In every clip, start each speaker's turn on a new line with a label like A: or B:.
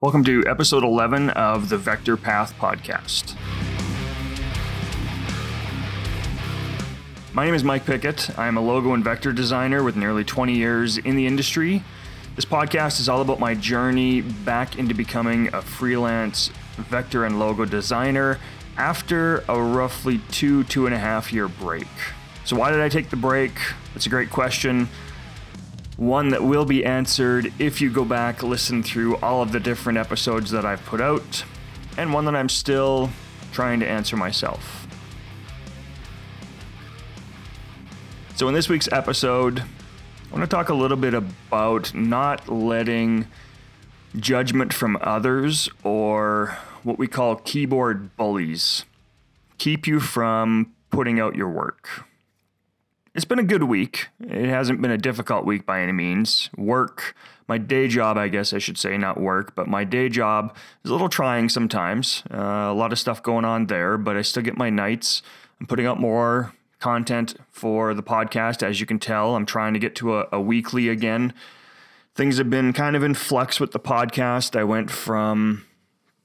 A: Welcome to episode 11 of the Vector Path podcast. My name is Mike Pickett. I am a logo and vector designer with nearly 20 years in the industry. This podcast is all about my journey back into becoming a freelance vector and logo designer after a roughly two, two and a half year break. So, why did I take the break? That's a great question one that will be answered if you go back, listen through all of the different episodes that I've put out, and one that I'm still trying to answer myself. So, in this week's episode, I want to talk a little bit about not letting judgment from others or what we call keyboard bullies keep you from putting out your work it's been a good week. It hasn't been a difficult week by any means. Work, my day job, I guess I should say, not work, but my day job is a little trying sometimes. Uh, a lot of stuff going on there, but I still get my nights. I'm putting out more content for the podcast. As you can tell, I'm trying to get to a, a weekly again. Things have been kind of in flux with the podcast. I went from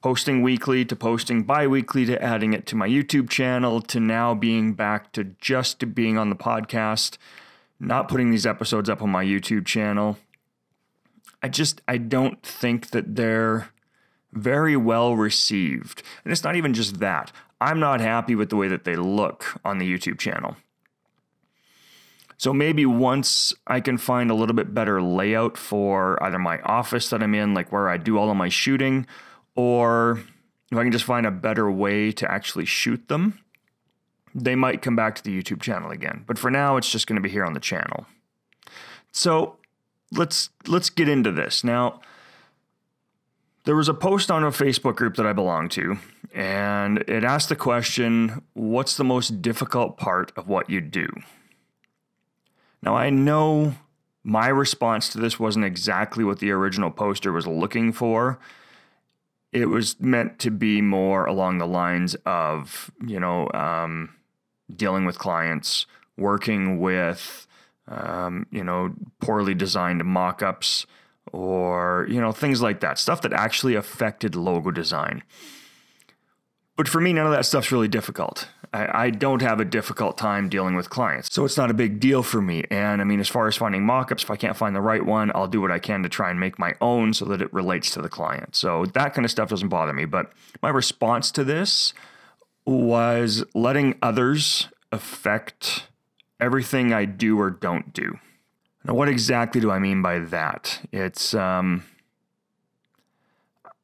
A: posting weekly to posting bi-weekly to adding it to my YouTube channel to now being back to just being on the podcast, not putting these episodes up on my YouTube channel. I just I don't think that they're very well received. And it's not even just that. I'm not happy with the way that they look on the YouTube channel. So maybe once I can find a little bit better layout for either my office that I'm in, like where I do all of my shooting, or if I can just find a better way to actually shoot them, they might come back to the YouTube channel again. But for now, it's just going to be here on the channel. So let's let's get into this now. There was a post on a Facebook group that I belong to, and it asked the question What's the most difficult part of what you do? Now, I know my response to this wasn't exactly what the original poster was looking for, it was meant to be more along the lines of you know um, dealing with clients, working with um, you know poorly designed mock-ups or you know things like that, stuff that actually affected logo design. But for me, none of that stuff's really difficult. I, I, don't have a difficult time dealing with clients. So it's not a big deal for me. And I mean, as far as finding mockups, if I can't find the right one, I'll do what I can to try and make my own so that it relates to the client. So that kind of stuff doesn't bother me. But my response to this was letting others affect everything I do or don't do. Now, what exactly do I mean by that? It's, um,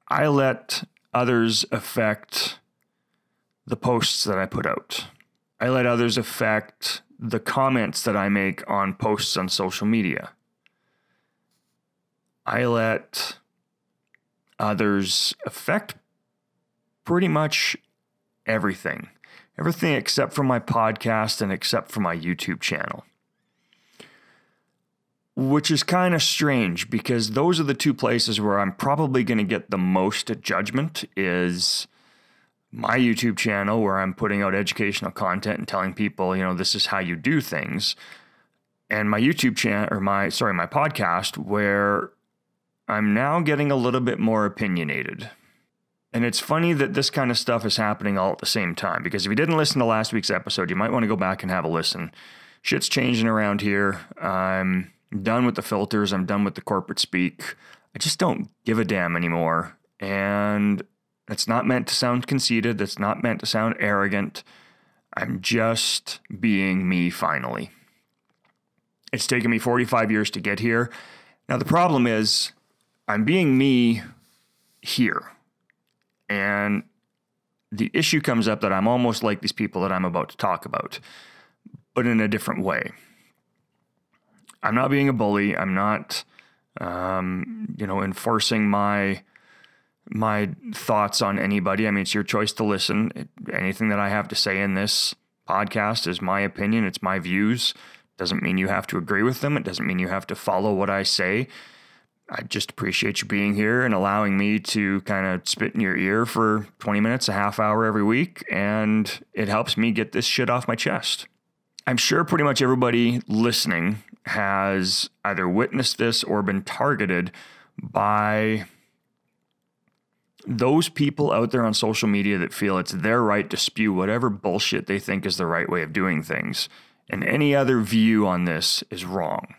A: I let others affect the posts that I put out. I let others affect the comments that I make on posts on social media. I let others affect pretty much everything. Everything except for my podcast and except for my YouTube channel. Which is kind of strange because those are the two places where I'm probably going to get the most judgment is my YouTube channel where I'm putting out educational content and telling people, you know, this is how you do things. And my YouTube channel or my sorry, my podcast where I'm now getting a little bit more opinionated. And it's funny that this kind of stuff is happening all at the same time because if you didn't listen to last week's episode, you might want to go back and have a listen. Shit's changing around here. I'm done with the filters, I'm done with the corporate speak. I just don't give a damn anymore. And it's not meant to sound conceited. It's not meant to sound arrogant. I'm just being me finally. It's taken me 45 years to get here. Now, the problem is, I'm being me here. And the issue comes up that I'm almost like these people that I'm about to talk about, but in a different way. I'm not being a bully. I'm not, um, you know, enforcing my my thoughts on anybody. I mean, it's your choice to listen. Anything that I have to say in this podcast is my opinion, it's my views. Doesn't mean you have to agree with them, it doesn't mean you have to follow what I say. I just appreciate you being here and allowing me to kind of spit in your ear for 20 minutes, a half hour every week. And it helps me get this shit off my chest. I'm sure pretty much everybody listening has either witnessed this or been targeted by those people out there on social media that feel it's their right to spew whatever bullshit they think is the right way of doing things, and any other view on this is wrong.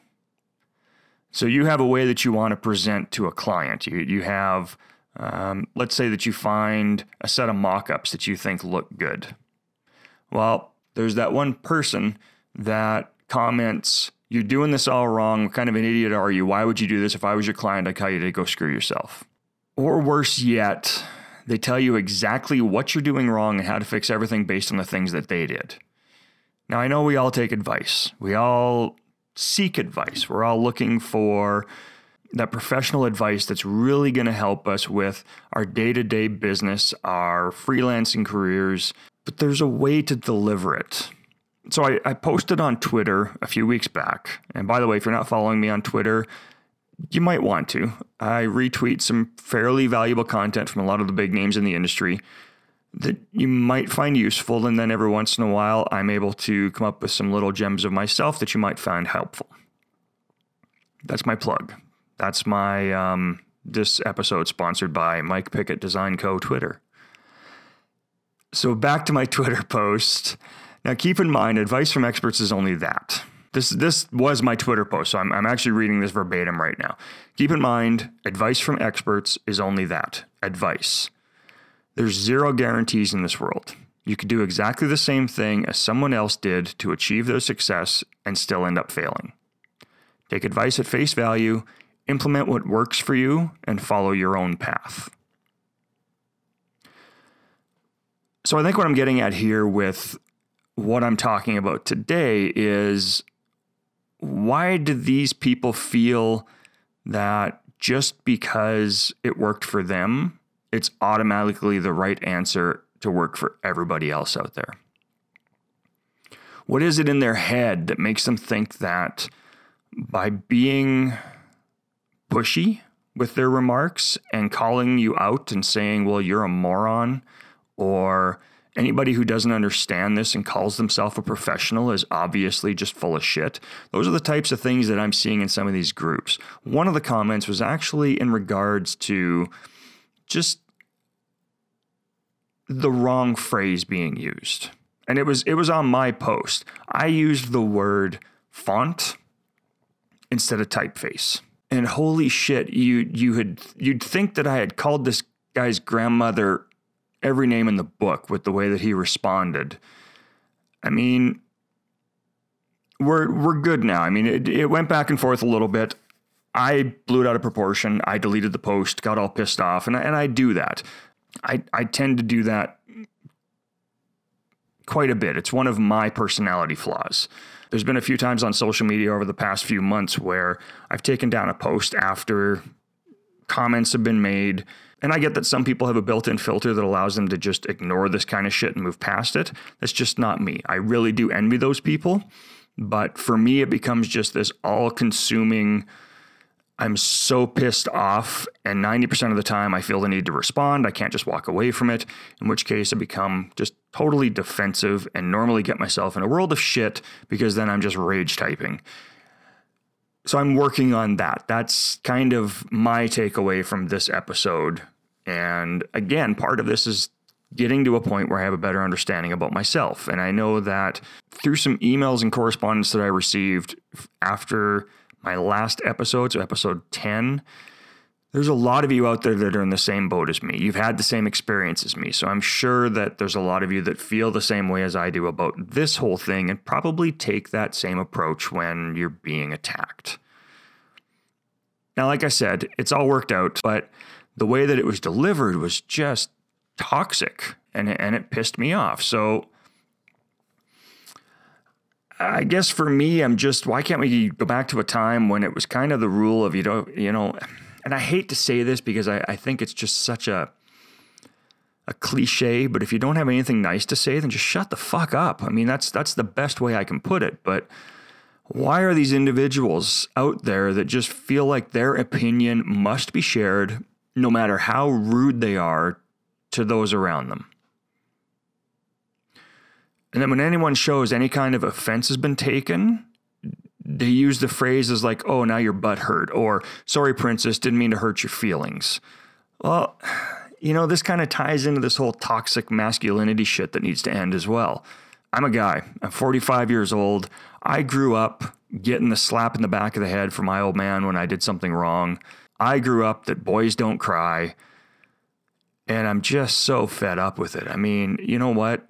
A: So you have a way that you want to present to a client. You, you have, um, let's say that you find a set of mock ups that you think look good. Well, there's that one person that comments, You're doing this all wrong. What kind of an idiot are you? Why would you do this? If I was your client, I'd tell you to go screw yourself. Or worse yet, they tell you exactly what you're doing wrong and how to fix everything based on the things that they did. Now, I know we all take advice. We all seek advice. We're all looking for that professional advice that's really going to help us with our day to day business, our freelancing careers, but there's a way to deliver it. So I, I, posted on Twitter a few weeks back. And by the way, if you're not following me on Twitter, you might want to. I retweet some fairly valuable content from a lot of the big names in the industry that you might find useful. And then every once in a while, I'm able to come up with some little gems of myself that you might find helpful. That's my plug. That's my, um, this episode sponsored by Mike Pickett Design Co. Twitter. So back to my Twitter post. Now, keep in mind, advice from experts is only that. This this was my Twitter post, so I'm, I'm actually reading this verbatim right now. Keep in mind, advice from experts is only that advice. There's zero guarantees in this world. You could do exactly the same thing as someone else did to achieve their success and still end up failing. Take advice at face value, implement what works for you, and follow your own path. So, I think what I'm getting at here with what I'm talking about today is why do these people feel that just because it worked for them, it's automatically the right answer to work for everybody else out there? What is it in their head that makes them think that by being pushy with their remarks and calling you out and saying, well, you're a moron, or Anybody who doesn't understand this and calls themselves a professional is obviously just full of shit. Those are the types of things that I'm seeing in some of these groups. One of the comments was actually in regards to just the wrong phrase being used. And it was it was on my post. I used the word font instead of typeface. And holy shit, you you had you'd think that I had called this guy's grandmother every name in the book with the way that he responded. I mean, we're we're good now. I mean, it, it went back and forth a little bit. I blew it out of proportion. I deleted the post, got all pissed off, and I, and I do that. I I tend to do that quite a bit. It's one of my personality flaws. There's been a few times on social media over the past few months where I've taken down a post after comments have been made and I get that some people have a built in filter that allows them to just ignore this kind of shit and move past it. That's just not me. I really do envy those people. But for me, it becomes just this all consuming. I'm so pissed off, and 90% of the time I feel the need to respond. I can't just walk away from it, in which case I become just totally defensive and normally get myself in a world of shit because then I'm just rage typing. So I'm working on that. That's kind of my takeaway from this episode. And again, part of this is getting to a point where I have a better understanding about myself. And I know that through some emails and correspondence that I received after my last episode, so episode 10, there's a lot of you out there that are in the same boat as me. You've had the same experience as me. So I'm sure that there's a lot of you that feel the same way as I do about this whole thing and probably take that same approach when you're being attacked. Now, like I said, it's all worked out, but the way that it was delivered was just toxic and it, and it pissed me off. So I guess for me, I'm just why can't we go back to a time when it was kind of the rule of you know you know and I hate to say this because I, I think it's just such a a cliche, but if you don't have anything nice to say, then just shut the fuck up. I mean, that's that's the best way I can put it. But why are these individuals out there that just feel like their opinion must be shared no matter how rude they are to those around them? And then when anyone shows any kind of offense has been taken, they use the phrases like, oh, now your butt hurt, or sorry, princess, didn't mean to hurt your feelings. Well, you know, this kind of ties into this whole toxic masculinity shit that needs to end as well. I'm a guy. I'm 45 years old. I grew up getting the slap in the back of the head from my old man when I did something wrong. I grew up that boys don't cry. And I'm just so fed up with it. I mean, you know what?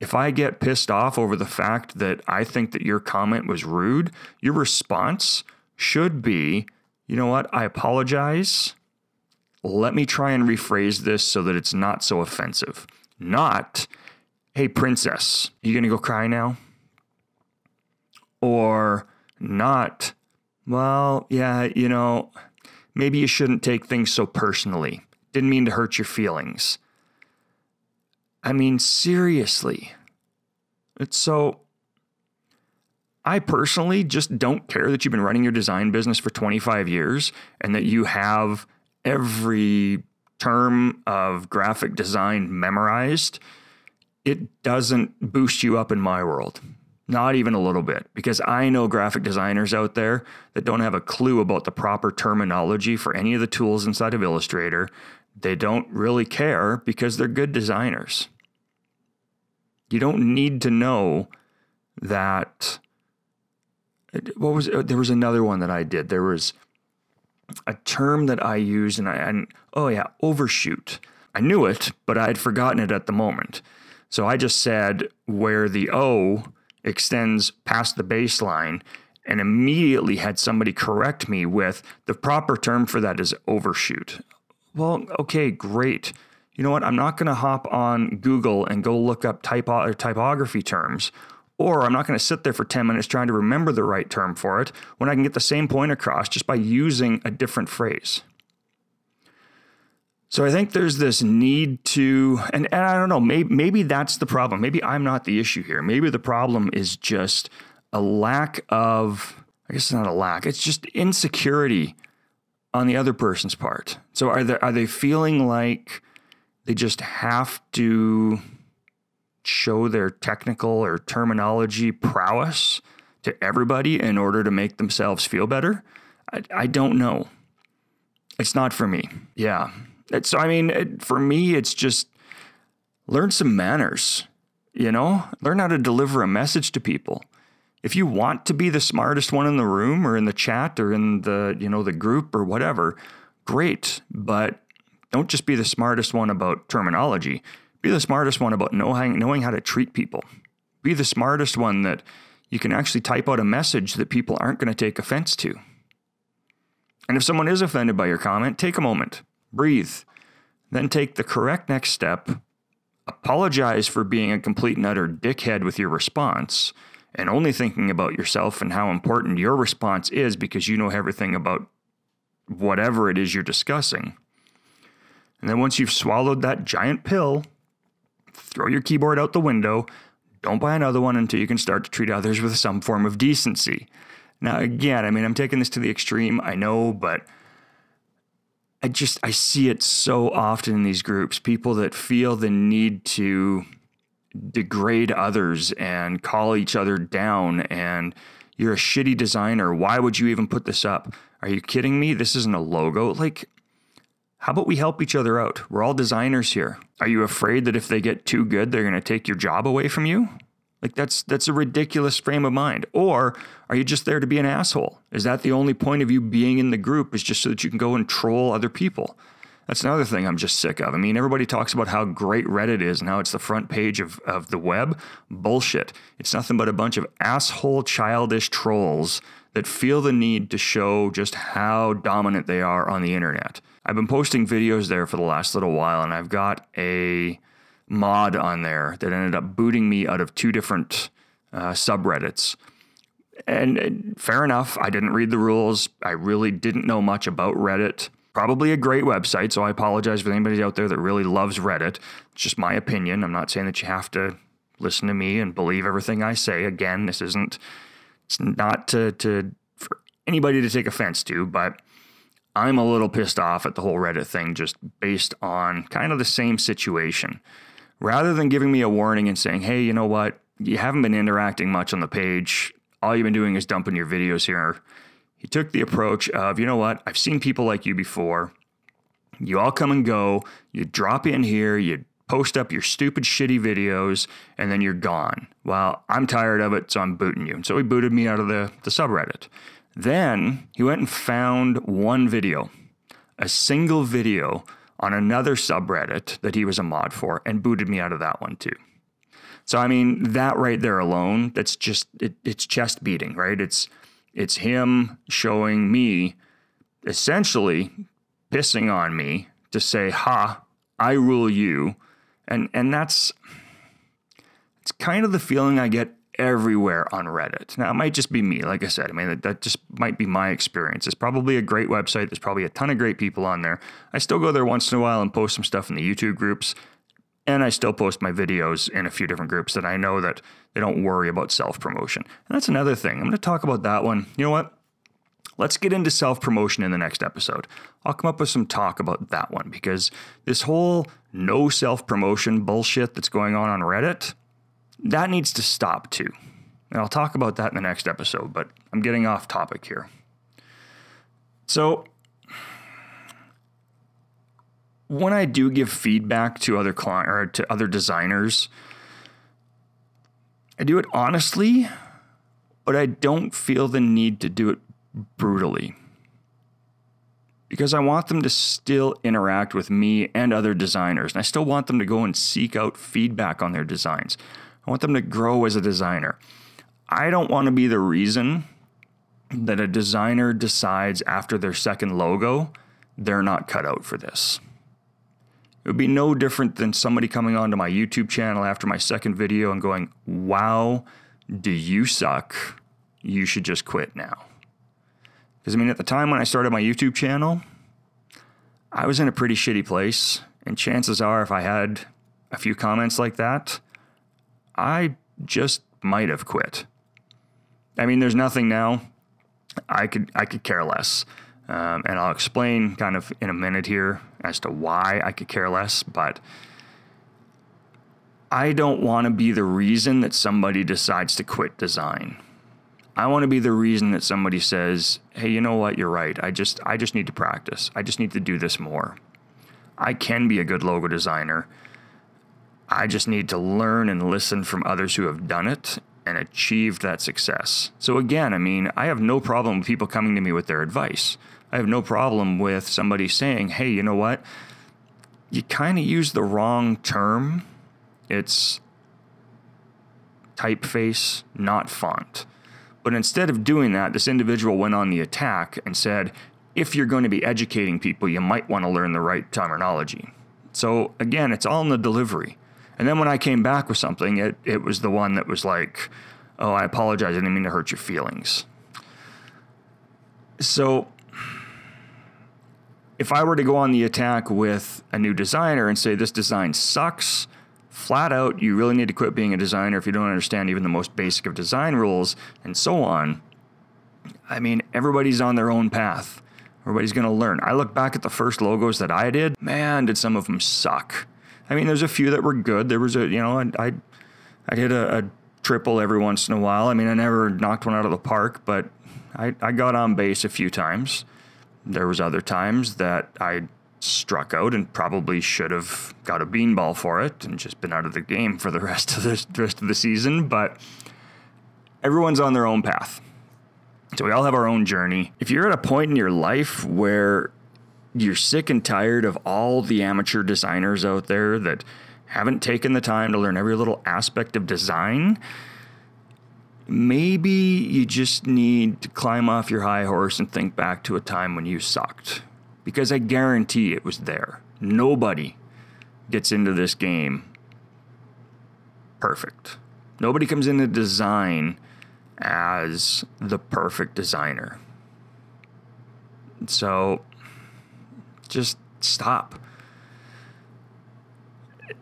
A: If I get pissed off over the fact that I think that your comment was rude, your response should be, you know what? I apologize. Let me try and rephrase this so that it's not so offensive. Not, hey, princess, you gonna go cry now? Or not, well, yeah, you know, maybe you shouldn't take things so personally. Didn't mean to hurt your feelings. I mean, seriously. It's so. I personally just don't care that you've been running your design business for 25 years and that you have every term of graphic design memorized. It doesn't boost you up in my world. Not even a little bit, because I know graphic designers out there that don't have a clue about the proper terminology for any of the tools inside of Illustrator. They don't really care because they're good designers. You don't need to know that. What was there was another one that I did. There was a term that I used, and I and oh yeah, overshoot. I knew it, but I had forgotten it at the moment. So I just said where the O extends past the baseline and immediately had somebody correct me with the proper term for that is overshoot. Well, okay, great. You know what? I'm not going to hop on Google and go look up typo- or typography terms, or I'm not going to sit there for 10 minutes trying to remember the right term for it when I can get the same point across just by using a different phrase. So I think there's this need to, and, and I don't know, maybe, maybe that's the problem. Maybe I'm not the issue here. Maybe the problem is just a lack of, I guess it's not a lack, it's just insecurity on the other person's part. So are they, are they feeling like they just have to show their technical or terminology prowess to everybody in order to make themselves feel better? I, I don't know. It's not for me. Yeah. So, I mean, it, for me, it's just learn some manners, you know, learn how to deliver a message to people. If you want to be the smartest one in the room or in the chat or in the, you know, the group or whatever, great. But don't just be the smartest one about terminology. Be the smartest one about knowing, knowing how to treat people. Be the smartest one that you can actually type out a message that people aren't going to take offense to. And if someone is offended by your comment, take a moment, breathe, then take the correct next step, apologize for being a complete and utter dickhead with your response, and only thinking about yourself and how important your response is because you know everything about whatever it is you're discussing. And then once you've swallowed that giant pill, throw your keyboard out the window. Don't buy another one until you can start to treat others with some form of decency. Now, again, I mean, I'm taking this to the extreme, I know, but I just I see it so often in these groups. People that feel the need to degrade others and call each other down and you're a shitty designer. Why would you even put this up? Are you kidding me? This isn't a logo. Like, how about we help each other out? We're all designers here. Are you afraid that if they get too good, they're going to take your job away from you? Like that's that's a ridiculous frame of mind. Or are you just there to be an asshole? Is that the only point of you being in the group is just so that you can go and troll other people? That's another thing I'm just sick of. I mean, everybody talks about how great Reddit is and how it's the front page of, of the web. Bullshit. It's nothing but a bunch of asshole childish trolls that feel the need to show just how dominant they are on the internet. I've been posting videos there for the last little while, and I've got a mod on there that ended up booting me out of two different uh, subreddits. And uh, fair enough, I didn't read the rules. I really didn't know much about Reddit. Probably a great website, so I apologize for anybody out there that really loves Reddit. It's just my opinion. I'm not saying that you have to listen to me and believe everything I say. Again, this isn't it's not to, to for anybody to take offense to, but I'm a little pissed off at the whole Reddit thing just based on kind of the same situation rather than giving me a warning and saying, hey, you know what? You haven't been interacting much on the page. All you've been doing is dumping your videos here. He took the approach of, you know what? I've seen people like you before. You all come and go, you drop in here, you post up your stupid, shitty videos, and then you're gone. Well, I'm tired of it, so I'm booting you. And so he booted me out of the, the subreddit. Then he went and found one video, a single video on another subreddit that he was a mod for, and booted me out of that one too. So I mean, that right there alone, that's just it, it's chest beating, right? It's it's him showing me essentially pissing on me to say, "Ha, I rule you," and and that's it's kind of the feeling I get everywhere on Reddit. Now, it might just be me. Like I said, I mean, that, that, just might be my experience. It's probably a great website. There's probably a ton of great people on there. I still go there once in a while and post some stuff in the YouTube groups. And I still post my videos in a few different groups that I know that they don't worry about self promotion. And that's another thing. I'm going to talk about that one. You know what? Let's get into self promotion in the next episode. I'll come up with some talk about that one because this whole no self promotion bullshit that's going on on Reddit, that needs to stop too. And I'll talk about that in the next episode, but I'm getting off topic here. So, when I do give feedback to other client or to other designers, I do it honestly, but I don't feel the need to do it brutally. Because I want them to still interact with me and other designers, and I still want them to go and seek out feedback on their designs. I want them to grow as a designer. I don't want to be the reason that a designer decides after their second logo they're not cut out for this. It would be no different than somebody coming onto my YouTube channel after my second video and going, Wow, do you suck? You should just quit now. Because, I mean, at the time when I started my YouTube channel, I was in a pretty shitty place. And chances are, if I had a few comments like that, I just might have quit. I mean, there's nothing now. I could I could care less, um, and I'll explain kind of in a minute here as to why I could care less. But I don't want to be the reason that somebody decides to quit design. I want to be the reason that somebody says, "Hey, you know what? You're right. I just I just need to practice. I just need to do this more. I can be a good logo designer." I just need to learn and listen from others who have done it and achieved that success. So, again, I mean, I have no problem with people coming to me with their advice. I have no problem with somebody saying, hey, you know what? You kind of use the wrong term. It's typeface, not font. But instead of doing that, this individual went on the attack and said, if you're going to be educating people, you might want to learn the right terminology. So, again, it's all in the delivery. And then when I came back with something, it, it was the one that was like, oh, I apologize. I didn't mean to hurt your feelings. So if I were to go on the attack with a new designer and say, this design sucks, flat out, you really need to quit being a designer if you don't understand even the most basic of design rules and so on. I mean, everybody's on their own path. Everybody's going to learn. I look back at the first logos that I did, man, did some of them suck. I mean, there's a few that were good. There was a, you know, I, I, I hit a, a triple every once in a while. I mean, I never knocked one out of the park, but I, I got on base a few times. There was other times that I struck out and probably should have got a beanball for it and just been out of the game for the rest of the rest of the season. But everyone's on their own path. So we all have our own journey. If you're at a point in your life where you're sick and tired of all the amateur designers out there that haven't taken the time to learn every little aspect of design, maybe you just need to climb off your high horse and think back to a time when you sucked. Because I guarantee it was there. Nobody gets into this game perfect. Nobody comes into design as the perfect designer. So just stop.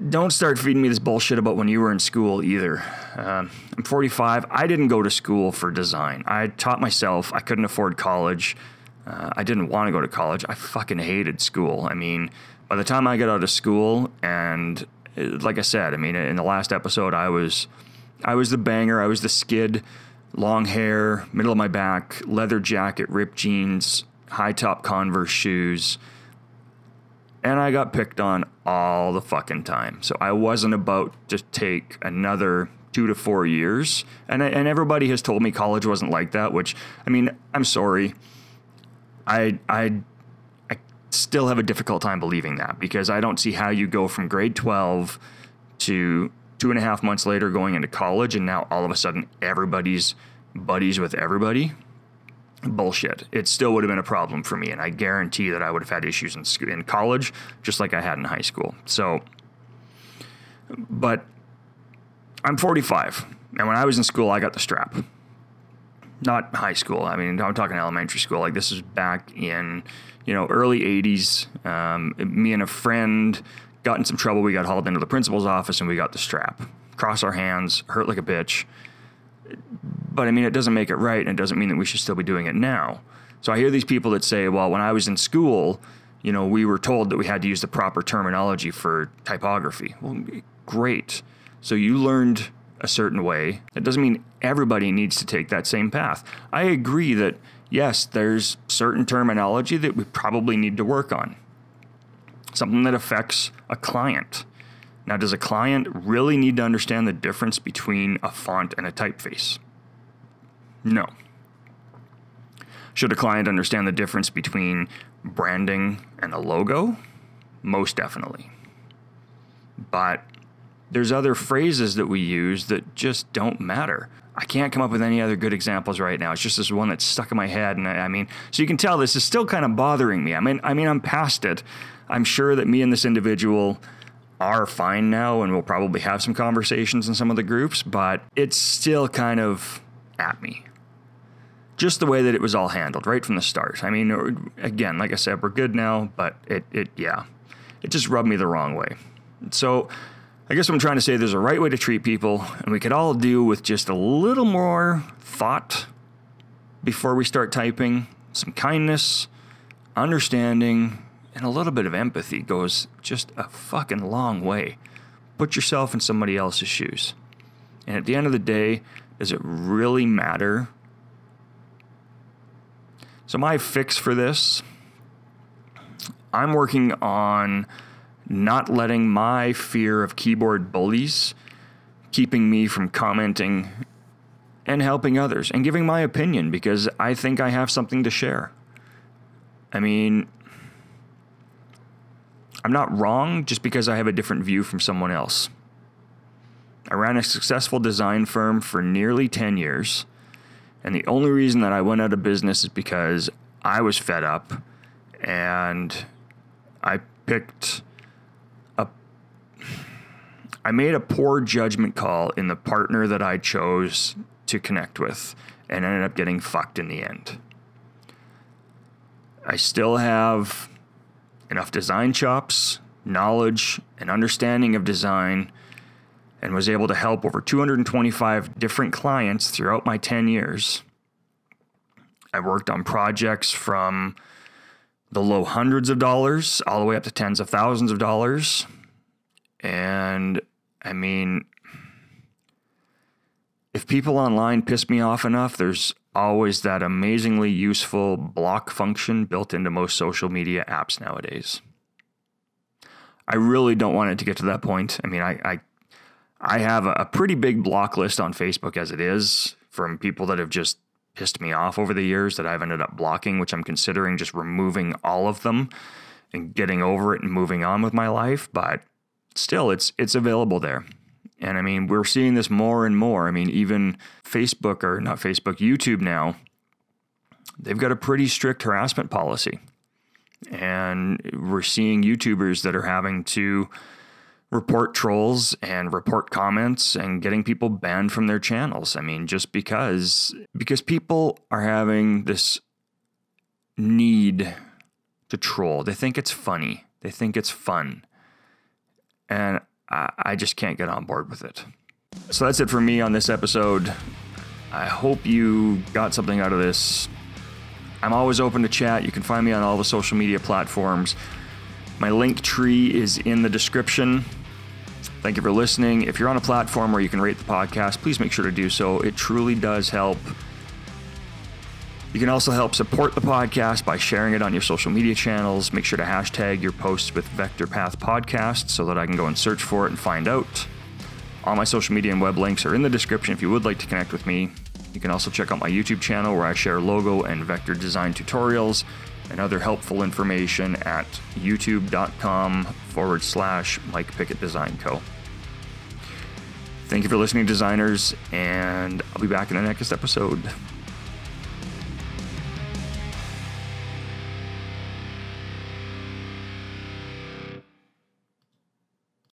A: Don't start feeding me this bullshit about when you were in school either. Um, I'm 45. I didn't go to school for design. I taught myself. I couldn't afford college. Uh, I didn't want to go to college. I fucking hated school. I mean, by the time I got out of school, and uh, like I said, I mean, in the last episode, I was, I was the banger. I was the skid, long hair, middle of my back, leather jacket, ripped jeans, high top Converse shoes and I got picked on all the fucking time. So I wasn't about to take another two to four years. And, and everybody has told me college wasn't like that, which, I mean, I'm sorry. I, I, I still have a difficult time believing that because I don't see how you go from grade 12 to two and a half months later going into college and now all of a sudden everybody's buddies with everybody bullshit. It still would have been a problem for me, and I guarantee that I would have had issues in school, in college, just like I had in high school. So, but I'm 45, and when I was in school, I got the strap. Not high school. I mean, I'm talking elementary school. Like this is back in, you know, early 80s. Um, me and a friend got in some trouble. We got hauled into the principal's office, and we got the strap. Cross our hands, hurt like a bitch but I mean, it doesn't make it right, and it doesn't mean that we should still be doing it now. So I hear these people that say, well, when I was in school, you know, we were told that we had to use the proper terminology for typography. Well, great. So you learned a certain way. That doesn't mean everybody needs to take that same path. I agree that, yes, there's certain terminology that we probably need to work on, something that affects a client. Now, does a client really need to understand the difference between a font and a typeface? No. Should a client understand the difference between branding and a logo? Most definitely. But there's other phrases that we use that just don't matter. I can't come up with any other good examples right now. It's just this one that's stuck in my head, and I, I mean, so you can tell this is still kind of bothering me. I mean, I mean, I'm past it. I'm sure that me and this individual are fine now, and we'll probably have some conversations in some of the groups, but it's still kind of at me just the way that it was all handled right from the start. I mean, again, like I said, we're good now, but it, it, yeah, it just rubbed me the wrong way. So, I guess what I'm trying to say there's a right way to treat people, and we could all do with just a little more thought before we start typing, some kindness, understanding, and a little bit of empathy goes just a fucking long way. Put yourself in somebody else's shoes. And at the end of the day, does it really matter so, my fix for this I'm working on not letting my fear of keyboard bullies keeping me from commenting and helping others and giving my opinion because I think I have something to share. I mean, I'm not wrong just because I have a different view from someone else. I ran a successful design firm for nearly 10 years. And the only reason that I went out of business is because I was fed up and I picked a. I made a poor judgment call in the partner that I chose to connect with and ended up getting fucked in the end. I still have enough design chops, knowledge, and understanding of design and was able to help over 225 different clients throughout my 10 years. I worked on projects from the low hundreds of dollars all the way up to tens of thousands of dollars. And I mean, if people online piss me off enough, there's always that amazingly useful block function built into most social media apps nowadays. I really don't want it to get to that point. I mean, I, I I have a pretty big block list on Facebook as it is from people that have just pissed me off over the years that I've ended up blocking, which I'm considering just removing all of them and getting over it and moving on with my life. But still, it's it's available there. And I mean, we're seeing this more and more. I mean, even Facebook or not Facebook, YouTube now, they've got a pretty strict harassment policy. And we're seeing YouTubers that are having to report trolls and report comments and getting people banned from their channels. I mean, just because because people are having this need to troll. They think it's funny. They think it's fun. And I, I just can't get on board with it. So that's it for me on this episode. I hope you got something out of this. I'm always open to chat. You can find me on all the social media platforms. My link tree is in the description. Thank you for listening. If you're on a platform where you can rate the podcast, please make sure to do so. It truly does help. You can also help support the podcast by sharing it on your social media channels. Make sure to hashtag your posts with Vector Path Podcast so that I can go and search for it and find out. All my social media and web links are in the description if you would like to connect with me. You can also check out my YouTube channel where I share logo and vector design tutorials and other helpful information at youtube.com forward slash Mike Pickett Design Co. Thank you for listening, designers, and I'll be back in the next episode.